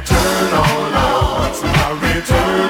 return on love? What's my return